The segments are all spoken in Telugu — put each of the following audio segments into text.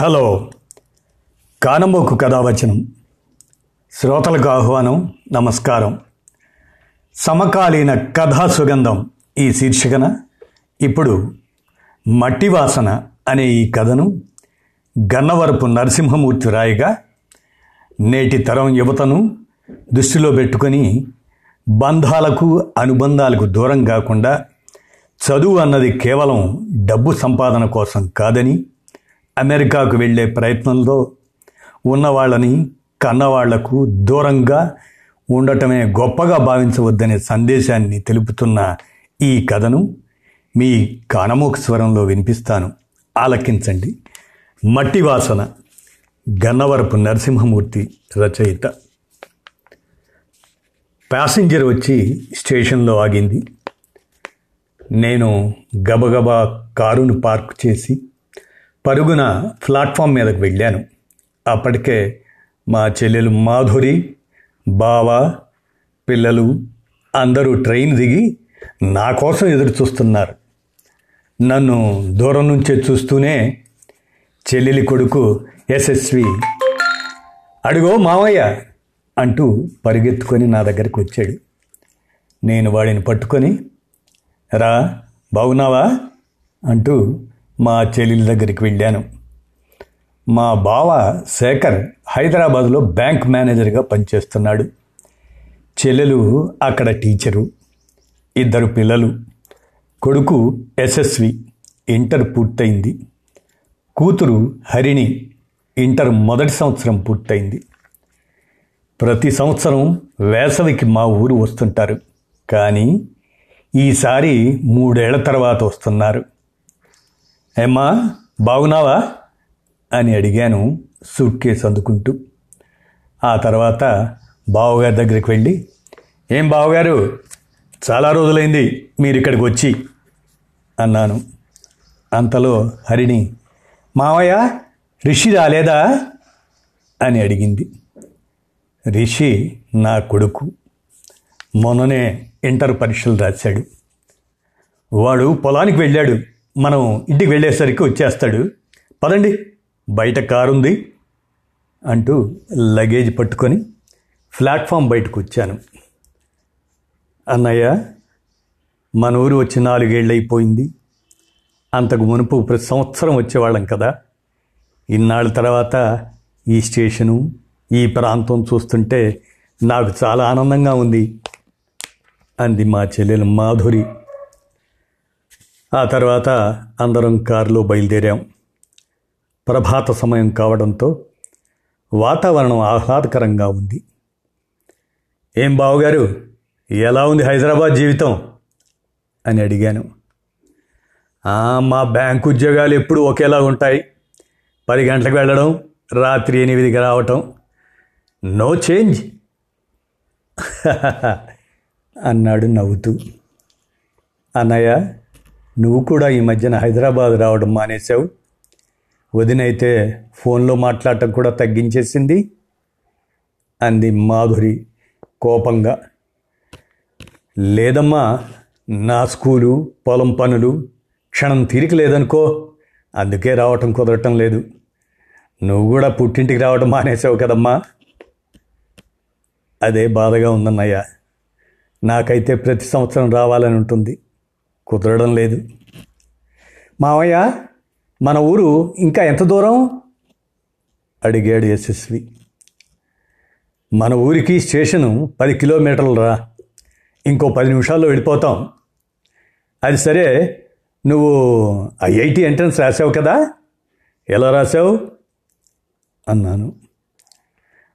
హలో. కానమోకు కథావచనం. శ్రోతలకు ఆహ్వానం నమస్కారం. సమకాలీన కథా సుగంధం ఈ శీర్షికన. ఇప్పుడు మట్టివాసన అనే ఈ కథను గన్నవరపు నరసింహమూర్తి రాయిగా నేటి తరం యువతను దృష్టిలో పెట్టుకొని బంధాలకు అనుబంధాలకు దూరం కాకుండా చదువు అన్నది కేవలం డబ్బు సంపాదన కోసం కాదని అమెరికాకు వెళ్ళే ప్రయత్నంలో ఉన్నవాళ్ళని కన్నవాళ్ళకు దూరంగా ఉండటమే గొప్పగా భావించవద్దనే సందేశాన్ని తెలుపుతున్న ఈ కథను మీ కానమోక స్వరంలో వినిపిస్తాను. ఆలకించండి. మట్టి వాసన గన్నవరపు నరసింహమూర్తి రచయిత. ప్యాసింజర్ వచ్చి స్టేషన్లో ఆగింది. నేను గబగబా కారును పార్క్ చేసి పరుగున ప్లాట్ఫామ్ మీదకు వెళ్ళాను. అప్పటికే మా చెల్లెలు మాధురి బావ పిల్లలు అందరూ ట్రైన్ దిగి నా కోసం ఎదురు చూస్తున్నారు. నన్ను దూరం నుంచే చూస్తూనే చెల్లెలి కొడుకు యశస్వి అడుగో మావయ్య అంటూ పరిగెత్తుకొని నా దగ్గరికి వచ్చాడు. నేను వాడిని పట్టుకొని రా బాగున్నావా అంటూ మా చెల్లెల దగ్గరికి వెళ్ళాను. మా బావ శేఖర్ హైదరాబాద్లో బ్యాంక్ మేనేజర్గా పనిచేస్తున్నాడు. చెల్లెలు అక్కడ టీచరు ఇద్దరు పిల్లలు. కొడుకు ఎస్ఎస్వి ఇంటర్ పూర్తయింది. కూతురు హరిణి ఇంటర్ మొదటి సంవత్సరం పూర్తయింది. ప్రతి సంవత్సరం వేసవికి మా ఊరు వస్తుంటారు. కానీ ఈసారి మూడేళ్ళ తర్వాత వస్తున్నారు. ఏమ్మా బాగున్నావా? అని అడిగాను సూట్ కేసు అందుకుంటూ. ఆ తర్వాత బావగారి దగ్గరికి వెళ్ళి ఏం బావగారు చాలా రోజులైంది మీరు ఇక్కడికి వచ్చి అన్నాను. అంతలో హరిణి మావయ్య రిషి రాలేదా? అని అడిగింది. రిషి నా కొడుకు. మొన్ననే ఇంటర్ పరీక్షలు రాశాడు. వాడు పొలానికి వెళ్ళాడు. మనం ఇంటికి వెళ్ళేసరికి వచ్చేస్తాడు. పదండి బయట కారు ఉంది అంటూ లగేజ్ పట్టుకొని ప్లాట్ఫామ్ బయటకు వచ్చాను అన్నయ్య మన ఊరు వచ్చి నాలుగేళ్ళు అయిపోయింది అంతకు మునుపు ప్రతి సంవత్సరం వచ్చేవాళ్ళం కదా. ఇన్నాళ్ళ తర్వాత ఈ స్టేషను ఈ ప్రాంతం చూస్తుంటే నాకు చాలా ఆనందంగా ఉంది అంది మా చెల్లెలు మాధురి. ఆ తర్వాత అందరం కారులో బయలుదేరాం. ప్రభాత సమయం కావడంతో వాతావరణం ఆహ్లాదకరంగా ఉంది. ఏం బావగారు? ఎలా ఉంది హైదరాబాద్ జీవితం? అని అడిగాను. మా బ్యాంకు ఉద్యోగాలు ఎప్పుడు ఒకేలా ఉంటాయి. పది గంటలకు వెళ్ళడం రాత్రి ఎనిమిదికి రావటం. No change. అన్నాడు నవ్వుతూ. అన్నయ్య నువ్వు కూడా ఈ మధ్యన హైదరాబాద్ రావడం మానేశావు. వదినైతే ఫోన్లో మాట్లాడటం కూడా తగ్గించేసింది. అంది మాధురి కోపంగా. లేదమ్మా నా స్కూలు పొలం పనులు క్షణం తీరిక లేదనుకో అందుకే రావటం కుదరటం లేదు. నువ్వు కూడా పుట్టింటికి రావడం మానేసావు కదమ్మా. అదే బాధగా ఉందన్నయ్య. నాకైతే ప్రతి సంవత్సరం రావాలని ఉంటుంది. కుదరడం లేదు. మావయ్య మన ఊరు ఇంకా ఎంత దూరం? అడిగాడు యశస్వి. మన ఊరికి స్టేషను పది కిలోమీటర్లు రా. ఇంకో పది నిమిషాల్లో వెళ్ళిపోతాం. అది సరే నువ్వు ఐఐటి ఎంట్రన్స్ రాసావు కదా? ఎలా రాసావు? అన్నాను.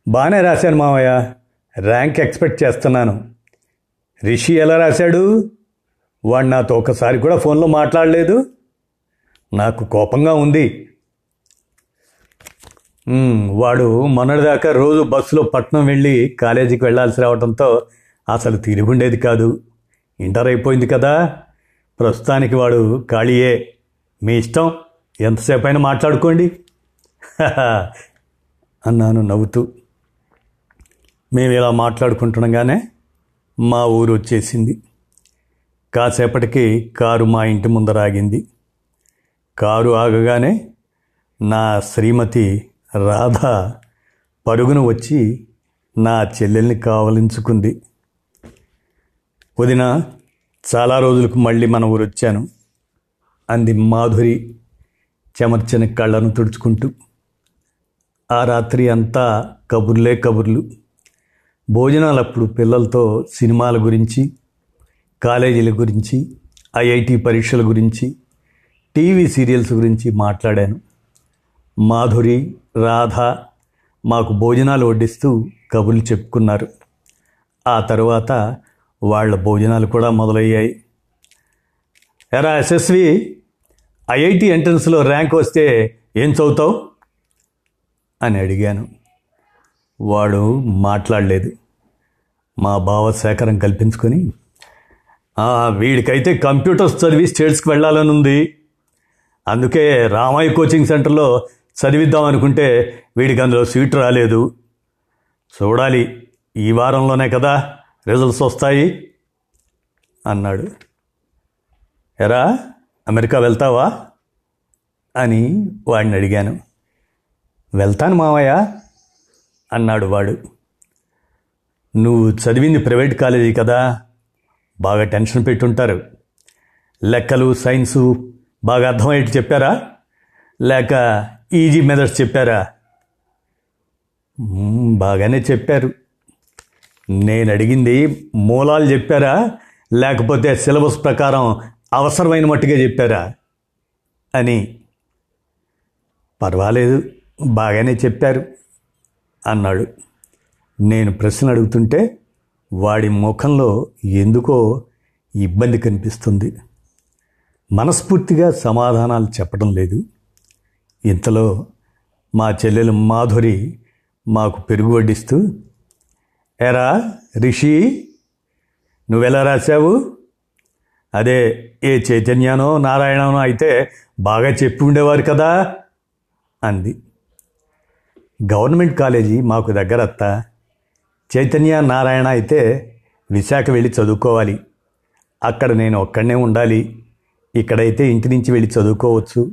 బాగానే రాశాను మావయ్య. ర్యాంక్ ఎక్స్పెక్ట్ చేస్తున్నాను. రిషి ఎలా రాశాడు? వాడు నాతో ఒకసారి కూడా ఫోన్లో మాట్లాడలేదు. నాకు కోపంగా ఉంది. వాడు మొన్నటిదాకా రోజు బస్సులో పట్నం వెళ్ళి కాలేజీకి వెళ్ళాల్సి రావడంతో అసలు తిరుగుండేది కాదు. ఇంటర్ అయిపోయింది కదా. ప్రస్తుతానికి వాడు ఖాళీయే. మీ ఇష్టం? ఎంతసేపు అయినా మాట్లాడుకోండి అన్నాను నవ్వుతూ. మేము ఇలా మాట్లాడుకుంటుండగానే మా ఊరు వచ్చేసింది. కాసేపటికి కారు మా ఇంటి ముందర ఆగింది. కారు ఆగగానే నా శ్రీమతి రాధ పరుగున వచ్చి నా చెల్లెల్ని కావలించుకుంది. వదిన చాలా రోజులకు మళ్ళీ మన ఊరు వచ్చాను అంది మాధురి చెమర్చిన కళ్ళను తుడుచుకుంటూ. ఆ రాత్రి అంతా కబుర్లే కబుర్లు. భోజనాలప్పుడు పిల్లలతో సినిమాల గురించి కాలేజీల గురించి ఐఐటి పరీక్షల గురించి టీవీ సీరియల్స్ గురించి మాట్లాడాను. మాధురి రాధ మాకు భోజనాలు వడ్డిస్తూ కబుర్లు చెప్పుకున్నారు. ఆ తర్వాత వాళ్ళ భోజనాలు కూడా మొదలయ్యాయి. ఎరా ఎస్ఎస్వి ఐఐటి ఎంట్రన్స్లో ర్యాంక్ వస్తే ఏం చదువుతావు? అని అడిగాను. వాడు మాట్లాడలేదు. మా బావ సేకరం కల్పించుకొని వీడికైతే కంప్యూటర్స్ చదివి స్టేట్స్కి వెళ్ళాలని ఉంది. అందుకే రామాయ కోచింగ్ సెంటర్లో చదివిద్దాం అనుకుంటే వీడికి అందులో సీట్ రాలేదు. చూడాలి ఈ వారంలోనే కదా రిజల్ట్స్ వస్తాయి అన్నాడు. ఎరా అమెరికా వెళ్తావా? అని వాడిని అడిగాను. వెళ్తాను మావయ్య అన్నాడు వాడు. నువ్వు చదివింది ప్రైవేట్ కాలేజీ కదా బాగా టెన్షన్ పెట్టుంటారు. లెక్కలు సైన్సు బాగా అర్థమయ్యేట్టు చెప్పారా? లేక ఈజీ మెథడ్స్ చెప్పారా? బాగానే చెప్పారు. నేను అడిగింది మూలాలు చెప్పారా? లేకపోతే సిలబస్ ప్రకారం అవసరమైన మట్టుగా చెప్పారా? అని. పర్వాలేదు బాగానే చెప్పారు అన్నాడు. నేను ప్రశ్న అడుగుతుంటే వాడి ముఖంలో ఎందుకో ఇబ్బంది కనిపిస్తుంది. మనస్ఫూర్తిగా సమాధానాలు చెప్పడం లేదు. ఇంతలో మా చెల్లెలు మాధురి మాకు పెరుగు వడ్డిస్తూ ఎరా రిషి నువ్వెలా రాశావు? అదే ఏ చైతన్యానో నారాయణనో అయితే బాగా చెప్పి ఉండేవారు కదా అంది. గవర్నమెంట్ కాలేజీ మాకు దగ్గర అత్త చైతన్య నారాయణ అయితే విశాఖ వెళ్ళి చదువుకోవాలి. అక్కడ నేను ఒక్కడనే ఉండాలి. ఇక్కడైతే ఇంటి నుంచి వెళ్ళి చదువుకోవచ్చు.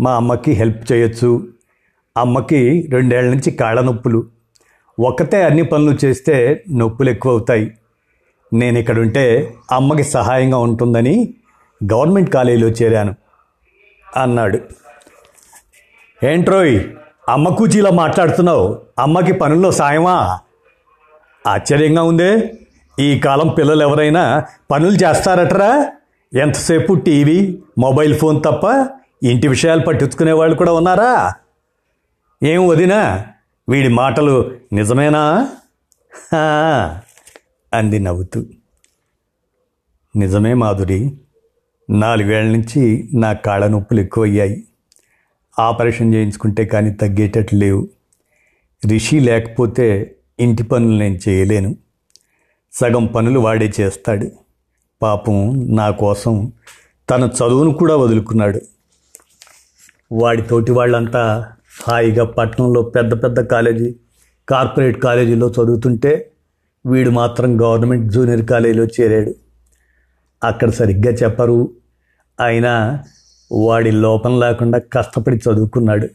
మా అమ్మకి హెల్ప్ చేయొచ్చు. అమ్మకి రెండేళ్ళ నుంచి కాళ్ళ నొప్పులు. ఒక్కతే అన్ని పనులు చేస్తే నొప్పులు ఎక్కువ అవుతాయి నేను ఇక్కడ ఉంటే అమ్మకి సహాయంగా ఉంటుందని గవర్నమెంట్ కాలేజీలో చేరాను అన్నాడు. ఏంట్రోయ్ అమ్మ కూచీలో మాట్లాడుతున్నావు? అమ్మకి పనుల్లో సాయమా? ఆశ్చర్యంగా ఉందే. ఈ కాలం పిల్లలు ఎవరైనా పనులు చేస్తారటరా? ఎంతసేపు టీవీ మొబైల్ ఫోన్ తప్ప ఇంటి విషయాలు పట్టించుకునే వాళ్ళు కూడా ఉన్నారా? ఏం వదినా వీడి మాటలు నిజమేనా? అంది నవ్వుతూ. నిజమే మాధురి నాలుగేళ్ళ నుంచి నా కాళ్ళ నొప్పులు ఎక్కువయ్యాయి. ఆపరేషన్ చేయించుకుంటే కానీ తగ్గేటట్లు లేవు. రిషి లేకపోతే ఇంటి పనులు నేను చేయలేను. సగం పనులు వాడే చేస్తాడు. పాపం నా కోసం తన చదువును కూడా వదులుకున్నాడు. వాడి తోటి వాళ్ళంతా హాయిగా పట్టణంలో పెద్ద పెద్ద కాలేజీ కార్పొరేట్ కాలేజీలో చదువుతుంటే వీడు మాత్రం గవర్నమెంట్ జూనియర్ కాలేజీలో చేరాడు. అక్కడ సరిగ్గా చెప్పరు. అయినా వాడి లోపం లేకుండా కష్టపడి చదువుకున్నాడు.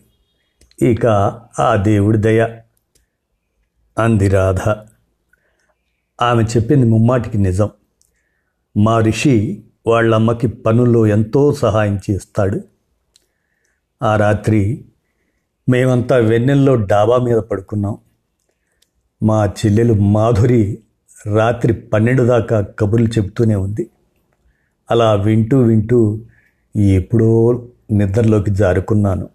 ఇక ఆ దేవుడి దయ. అంది రాధ. ఆమె చెప్పింది ముమ్మాటికి నిజం. మా రిషి వాళ్ళమ్మకి పనుల్లో ఎంతో సహాయం చేస్తాడు. ఆ రాత్రి మేమంతా వెన్నెల్లో డాబా మీద పడుకున్నాం. మా చెల్లెలు మాధురి రాత్రి పన్నెండు దాకా కబుర్లు చెబుతూనే ఉంది. అలా వింటూ వింటూ ఎప్పుడో నిద్రలోకి జారుకున్నాను.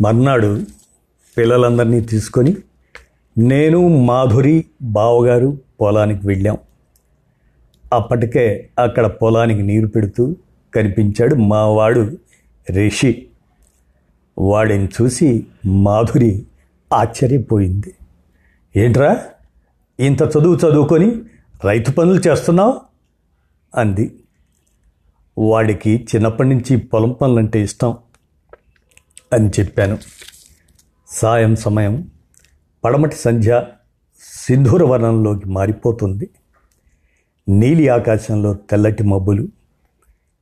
మర్నాడు పిల్లలందరినీ తీసుకొని నేను మాధురి బావగారు పొలానికి వెళ్ళాం. అప్పటికే అక్కడ పొలానికి నీరు పెడుతూ కనిపించాడు మావాడు రిషి. వాడిని చూసి మాధురి ఆశ్చర్యపోయింది. ఏంట్రా? ఇంత చదువు చదువుకొని రైతు పనులు చేస్తున్నావు? అంది. వాడికి చిన్నప్పటి నుంచి పొలం పనులంటే ఇష్టం అని చెప్పాను. సాయం సమయం పడమటి సంధ్య సింధూర వర్ణంలోకి మారిపోతుంది. నీలి ఆకాశంలో తెల్లటి మబ్బులు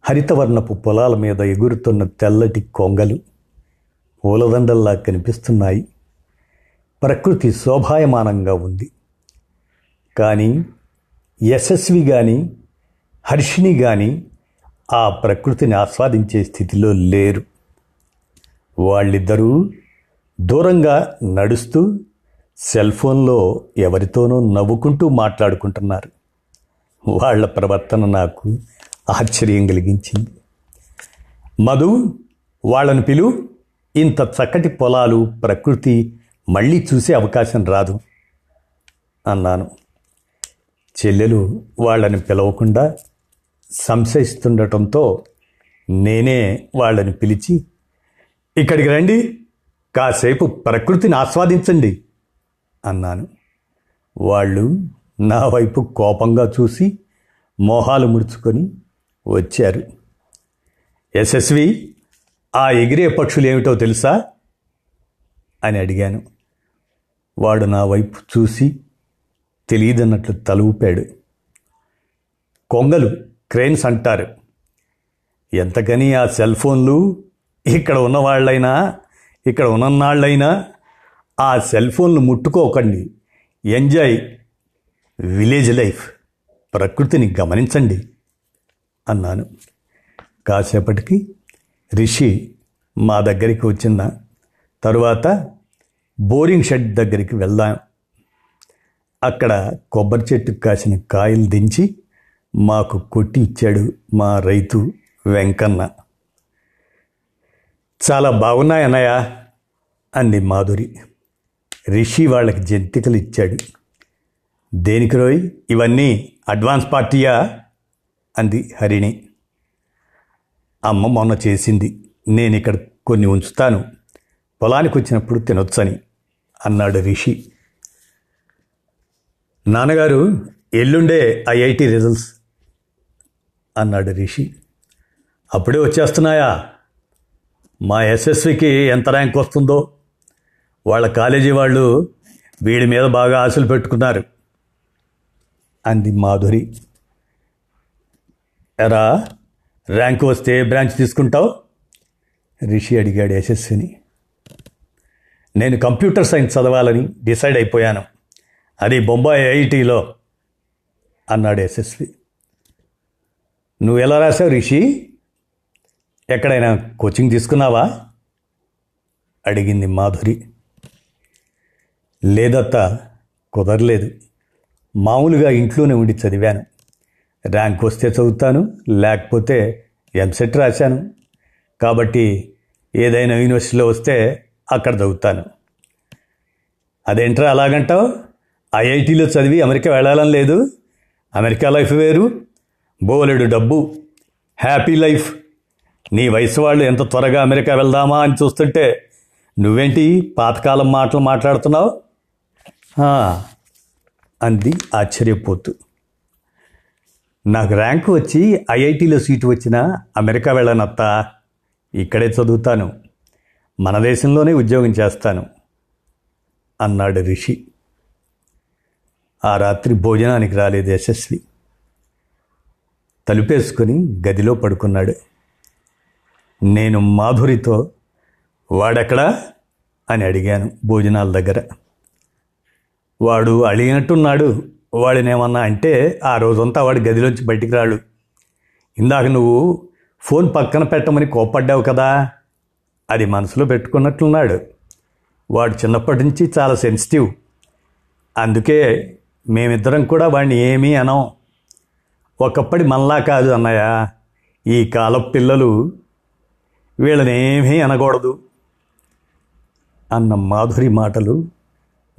హరితవర్ణపు పొలాల మీద ఎగురుతున్న తెల్లటి కొంగలు పూలదండల్లా కనిపిస్తున్నాయి. ప్రకృతి శోభాయమానంగా ఉంది. కానీ యశస్వి కానీ హర్షిని కానీ ఆ ప్రకృతిని ఆస్వాదించే స్థితిలో లేరు. వాళ్ళిద్దరూ దూరంగా నడుస్తూ సెల్ ఫోన్లో ఎవరితోనో నవ్వుకుంటూ మాట్లాడుకుంటున్నారు. వాళ్ళ ప్రవర్తన నాకు ఆశ్చర్యం కలిగించింది. మధు వాళ్ళని పిలు. ఇంత చక్కటి పొలాలు ప్రకృతి మళ్ళీ చూసే అవకాశం రాదు అన్నాను. చెల్లెలు వాళ్ళని పిలవకుండా సంశయిస్తుండటంతో నేనే వాళ్ళని పిలిచి ఇక్కడికి రండి కాసేపు ప్రకృతిని ఆస్వాదించండి అన్నాను. వాళ్ళు నా వైపు కోపంగా చూసి మోహాలు ముడుచుకొని వచ్చారు. యశస్వి ఆ ఎగిరే పక్షులు ఏమిటో తెలుసా? అని అడిగాను. వాడు నా వైపు చూసి తెలియదన్నట్లు తలూపాడు. కొంగలు క్రేన్స్ అంటారు. ఎంతకని ఆ సెల్ ఫోన్లు ఇక్కడ ఉన్నవాళ్ళైనా ఇక్కడ ఉన్ననాళ్ళైనా ఆ సెల్ ఫోన్లు ముట్టుకోకండి. Enjoy village life. ప్రకృతిని గమనించండి అన్నాను. కాసేపటికి రిషి మా దగ్గరికి వచ్చిన తరువాత బోరింగ్ షెడ్ దగ్గరికి వెళ్దాం. అక్కడ కొబ్బరి చెట్టుకు కాసిన కాయలు దించి మాకు కొట్టి ఇచ్చాడు మా రైతు వెంకన్న. చాలా బాగున్నాయి అన్నయ్య అంది మాధురి. రిషి వాళ్ళకి జంతికలు ఇచ్చాడు. దేనికి రోయ్? ఇవన్నీ అడ్వాన్స్ పార్టీయా? అంది హరిణి. అమ్మ మొన్న చేసింది. నేను ఇక్కడ కొన్ని ఉంచుతాను. పొలానికి వచ్చినప్పుడు తినొచ్చని అన్నాడు రిషి. నాన్నగారు ఎల్లుండే ఐఐటి రిజల్ట్స్ అన్నాడు రిషి. అప్పుడే వచ్చేస్తున్నాయా? మా ఎస్ఎస్వికి ఎంత ర్యాంక్ వస్తుందో? వాళ్ళ కాలేజీ వాళ్ళు వీడి మీద బాగా ఆశలు పెట్టుకున్నారు. అంది మాధురి. ఎరా ర్యాంక్ వస్తే బ్రాంచ్ తీసుకుంటావు? రిషి అడిగాడు యశస్విని నేను కంప్యూటర్ సైన్స్ చదవాలని డిసైడ్ అయిపోయాను. అది బొంబాయి ఐఐటీలో అన్నాడు యశస్వి నువ్వు ఎలా రాసావు రిషి? ఎక్కడైనా కోచింగ్ తీసుకున్నావా? అడిగింది మాధురి. లేదత్త కుదరలేదు. మామూలుగా ఇంట్లోనే ఉండి చదివాను. ర్యాంక్ వస్తే చదువుతాను లేకపోతే ఎంసెట్ రాశాను. కాబట్టి ఏదైనా యూనివర్సిటీలో వస్తే అక్కడ చదువుతాను. అదేంట్రా అలాగంటావు? ఐఐటీలో చదివి అమెరికా వెళ్ళాలని లేదు? అమెరికా లైఫ్ వేరు. బోలెడు డబ్బు. Happy life. నీ వయసు వాళ్ళు ఎంత త్వరగా అమెరికా వెళ్దామా అని చూస్తుంటే నువ్వేంటి పాతకాలం మాటలు మాట్లాడుతున్నావు? అంది ఆశ్చర్యపోతూ. నాకు ర్యాంకు వచ్చి ఐఐటీలో సీటు వచ్చినా అమెరికా వెళ్ళనత్తా. ఇక్కడే చదువుతాను. మన దేశంలోనే ఉద్యోగం చేస్తాను అన్నాడు రిషి. ఆ రాత్రి భోజనానికి రాలేదు యశస్వి. తలుపేసుకొని గదిలో పడుకున్నాడు. నేను మాధురితో వాడెక్కడా అని అడిగాను భోజనాల దగ్గర. వాడు అడిగినట్టున్నాడు వాడినేమన్నా అంటే ఆ రోజంతా వాడు గదిలోంచి బయటికి రాడు. ఇందాక నువ్వు ఫోన్ పక్కన పెట్టమని కోప్పడ్డావు కదా అది మనసులో పెట్టుకున్నట్లున్నాడు. వాడు చిన్నప్పటి నుంచి చాలా సెన్సిటివ్. అందుకే మేమిద్దరం కూడా వాడిని ఏమీ అనం. ఒకప్పటి మనలా కాదు అన్నయ్య ఈ కాలం పిల్లలు వీళ్ళనేమీ అనకూడదు. అన్న మాధురి మాటలు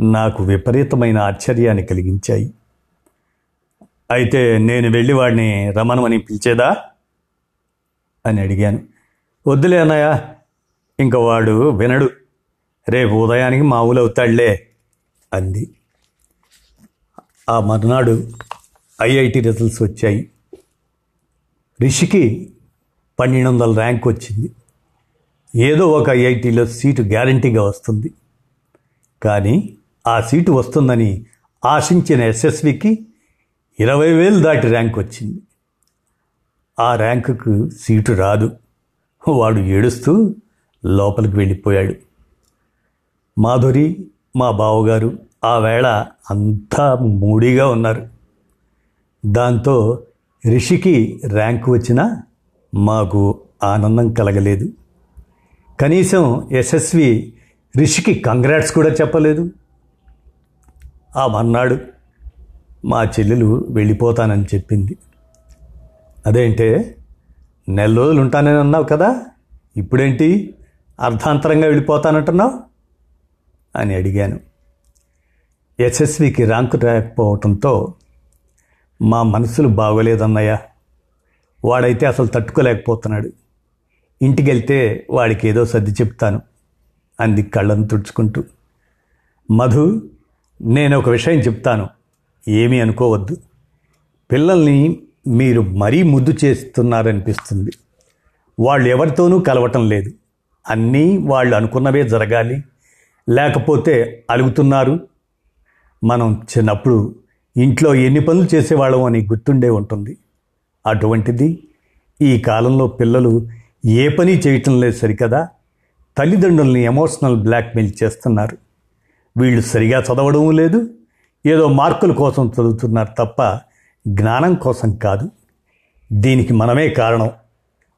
నాకు విపరీతమైన ఆశ్చర్యాన్ని కలిగించాయి. అయితే నేను వెళ్ళి వాడిని రమణమని పిలిచేదా? అని అడిగాను. వద్దులే అన్నయ్య ఇంక వాడు వినడు. రేపు ఉదయానికి మామూలు అవుతాడులే అంది. ఆ మర్నాడు ఐఐటి రిజల్ట్స్ వచ్చాయి. రిషికి పన్నెండు వందల ర్యాంక్ వచ్చింది. ఏదో ఒక ఐఐటీలో సీటు గ్యారంటీగా వస్తుంది. కానీ ఆ సీటు వస్తుందని ఆశించిన ఎస్ఎస్వికి ఇరవై వేలు దాటి ర్యాంక్ వచ్చింది. ఆ ర్యాంకుకు సీటు రాదు. వాడు ఏడుస్తూ లోపలికి వెళ్ళిపోయాడు. మాధురి మా బావగారు ఆ వేళ అంతా మూడీగా ఉన్నారు. దాంతో రిషికి ర్యాంకు వచ్చినా మాకు ఆనందం కలగలేదు. కనీసం యశస్వి రిషికి కంగ్రాట్స్ కూడా చెప్పలేదు. ఆ మర్నాడు మా చెల్లెలు వెళ్ళిపోతానని చెప్పింది. అదేంటే నెల రోజులు ఉంటానని అన్నావు కదా ఇప్పుడేంటి అర్ధాంతరంగా వెళ్ళిపోతానంటున్నావు? అని అడిగాను. యశస్వికి ర్యాంకు రాకపోవటంతో మా మనసులు బాగోలేదన్నయ్య. వాడైతే అసలు తట్టుకోలేకపోతున్నాడు. ఇంటికి వెళ్తే వాడికి ఏదో సర్ది చెప్తాను అంది కళ్ళను తుడుచుకుంటూ. మధు నేను ఒక విషయం చెప్తాను. ఏమీ అనుకోవద్దు. పిల్లల్ని మీరు మరీ ముద్దు చేస్తున్నారనిపిస్తుంది. వాళ్ళు ఎవరితోనూ కలవటం లేదు. అన్నీ వాళ్ళు అనుకున్నవే జరగాలి. లేకపోతే అలుగుతున్నారు. మనం చిన్నప్పుడు ఇంట్లో ఎన్ని పనులు చేసేవాళ్ళం అని గుర్తుండే ఉంటుంది. అటువంటిది ఈ కాలంలో పిల్లలు ఏ పని చేయటం లేదు సరికదా? తల్లిదండ్రుల్ని ఎమోషనల్ బ్లాక్మెయిల్ చేస్తున్నారు. వీళ్ళు సరిగా చదవడం లేదు. ఏదో మార్కుల కోసం చదువుతున్నారు తప్ప జ్ఞానం కోసం కాదు. దీనికి మనమే కారణం.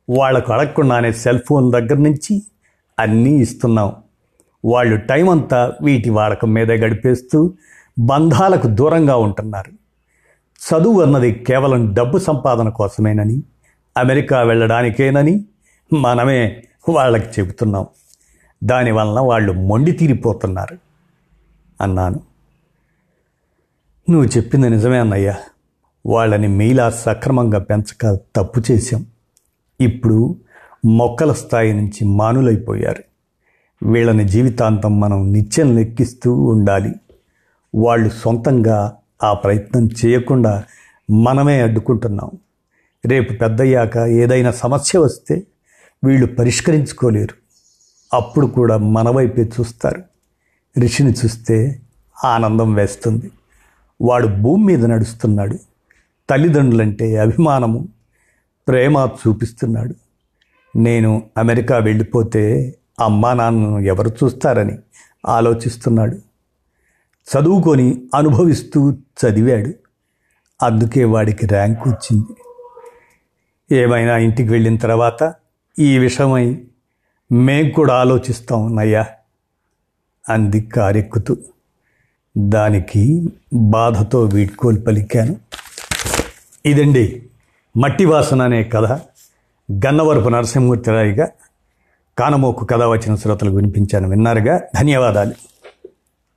వాళ్ళకు అడగకుండానే సెల్ ఫోన్ దగ్గర నుంచి అన్నీ ఇస్తున్నాం. వాళ్ళు టైం అంతా వీటి వాడకం మీదే గడిపేస్తూ బంధాలకు దూరంగా ఉంటున్నారు. చదువు అన్నది కేవలం డబ్బు సంపాదన కోసమేనని అమెరికా వెళ్ళడానికేనని మనమే వాళ్ళకి చెబుతున్నాం. దానివలన వాళ్ళు మొండి తీరిపోతున్నారు అన్నాను. నువ్వు చెప్పింది నిజమే అన్నయ్యా. వాళ్ళని మీలా సక్రమంగా పెంచక తప్పు చేశాం. ఇప్పుడు మొక్కల స్థాయి నుంచి మానులైపోయారు. వీళ్ళని జీవితాంతం మనం నిత్యం లెక్కిస్తూ ఉండాలి. వాళ్ళు సొంతంగా ఆ ప్రయత్నం చేయకుండా మనమే అడ్డుకుంటున్నాం. రేపు పెద్దయ్యాక ఏదైనా సమస్య వస్తే వీళ్ళు పరిష్కరించుకోలేరు. అప్పుడు కూడా మన వైపే చూస్తారు. రిషిని చూస్తే ఆనందం వేస్తుంది. వాడు భూమి మీద నడుస్తున్నాడు. తల్లిదండ్రులంటే అభిమానము ప్రేమ చూపిస్తున్నాడు. నేను అమెరికా వెళ్ళిపోతే అమ్మా నాన్నను ఎవరు చూస్తారని ఆలోచిస్తున్నాడు. చదువుకొని అనుభవిస్తూ చదివాడు. అందుకే వాడికి ర్యాంక్ వచ్చింది. ఏమైనా ఇంటికి వెళ్ళిన తర్వాత ఈ విషయమై మేం కూడా ఆలోచిస్తాం నయ్యా అంది కారెక్కుతూ దానికి బాధతో వీడ్కోలు పలికాను ఇదండి మట్టి వాసన అనే కథ. గన్నవరపు నరసింహమూర్తిరాయిగా కానమోకు కథ వచ్చిన శ్రోతలకు వినిపించాను. విన్నారుగా? ధన్యవాదాలు.